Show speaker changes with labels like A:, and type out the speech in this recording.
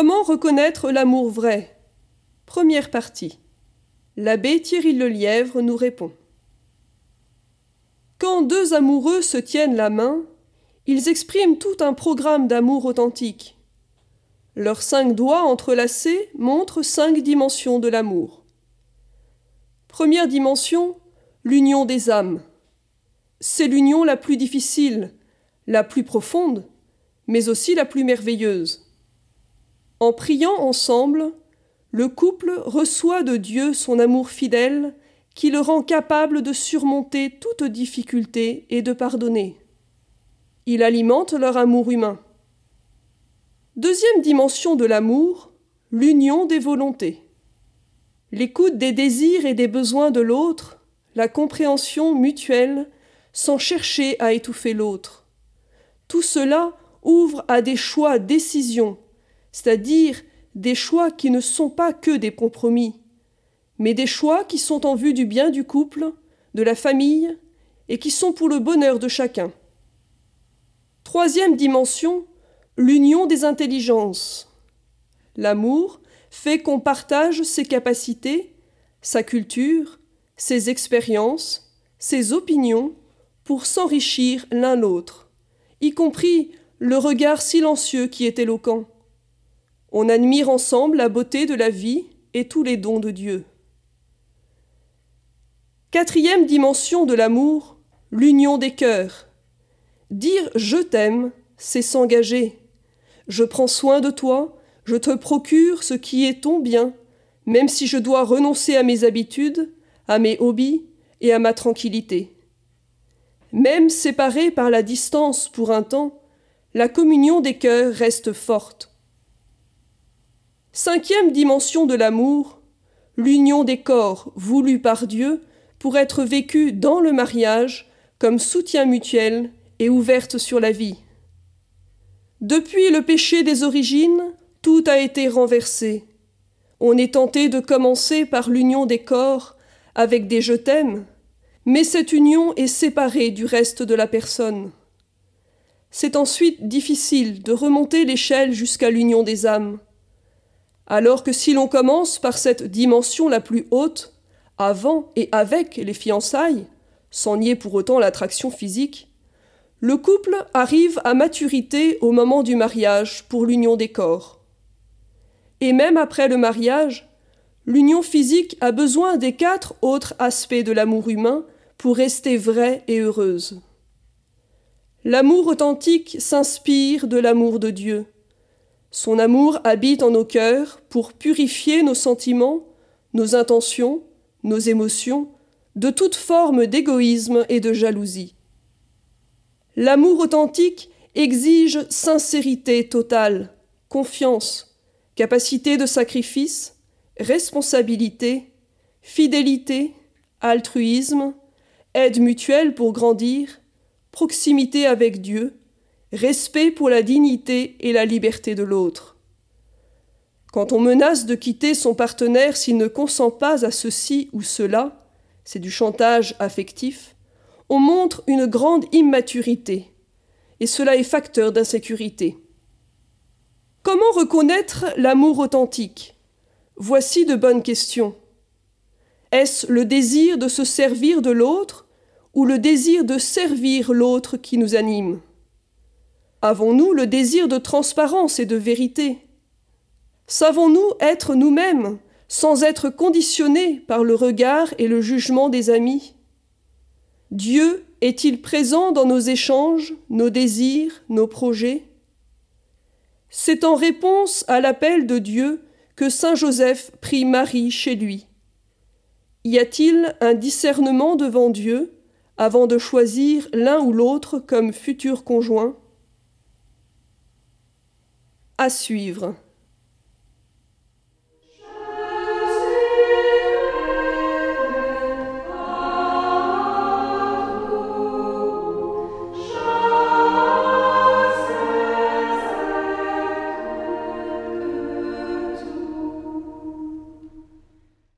A: Comment reconnaître l'amour vrai? Première partie. L'abbé Thierry Lelièvre nous répond. Quand deux amoureux se tiennent la main, ils expriment tout un programme d'amour authentique. Leurs cinq doigts entrelacés montrent cinq dimensions de l'amour. Première dimension, l'union des âmes. C'est l'union la plus difficile, la plus profonde, mais aussi la plus merveilleuse. En priant ensemble, le couple reçoit de Dieu son amour fidèle qui le rend capable de surmonter toute difficulté et de pardonner. Il alimente leur amour humain. Deuxième dimension de l'amour, l'union des volontés. L'écoute des désirs et des besoins de l'autre, la compréhension mutuelle, sans chercher à étouffer l'autre. Tout cela ouvre à des choix décisions, c'est-à-dire des choix qui ne sont pas que des compromis, mais des choix qui sont en vue du bien du couple, de la famille, et qui sont pour le bonheur de chacun. Troisième dimension, l'union des intelligences. L'amour fait qu'on partage ses capacités, sa culture, ses expériences, ses opinions, pour s'enrichir l'un l'autre, y compris le regard silencieux qui est éloquent. On admire ensemble la beauté de la vie et tous les dons de Dieu. Quatrième dimension de l'amour, l'union des cœurs. Dire je t'aime, c'est s'engager. Je prends soin de toi, je te procure ce qui est ton bien, même si je dois renoncer à mes habitudes, à mes hobbies et à ma tranquillité. Même séparés par la distance pour un temps, la communion des cœurs reste forte. Cinquième dimension de l'amour, l'union des corps voulue par Dieu pour être vécue dans le mariage comme soutien mutuel et ouverte sur la vie. Depuis le péché des origines, tout a été renversé. On est tenté de commencer par l'union des corps avec des je t'aime, mais cette union est séparée du reste de la personne. C'est ensuite difficile de remonter l'échelle jusqu'à l'union des âmes. Alors que si l'on commence par cette dimension la plus haute, avant et avec les fiançailles, sans nier pour autant l'attraction physique, le couple arrive à maturité au moment du mariage pour l'union des corps. Et même après le mariage, l'union physique a besoin des quatre autres aspects de l'amour humain pour rester vraie et heureuse. L'amour authentique s'inspire de l'amour de Dieu. Son amour habite en nos cœurs pour purifier nos sentiments, nos intentions, nos émotions, de toute forme d'égoïsme et de jalousie. L'amour authentique exige sincérité totale, confiance, capacité de sacrifice, responsabilité, fidélité, altruisme, aide mutuelle pour grandir, proximité avec Dieu, respect pour la dignité et la liberté de l'autre. Quand on menace de quitter son partenaire s'il ne consent pas à ceci ou cela, c'est du chantage affectif, on montre une grande immaturité, et cela est facteur d'insécurité. Comment reconnaître l'amour authentique? Voici de bonnes questions. Est-ce le désir de se servir de l'autre ou le désir de servir l'autre qui nous anime? Avons-nous le désir de transparence et de vérité? Savons-nous être nous-mêmes sans être conditionnés par le regard et le jugement des amis? Dieu est-il présent dans nos échanges, nos désirs, nos projets? C'est en réponse à l'appel de Dieu que Saint Joseph prit Marie chez lui. Y a-t-il un discernement devant Dieu avant de choisir l'un ou l'autre comme futur conjoint? À suivre.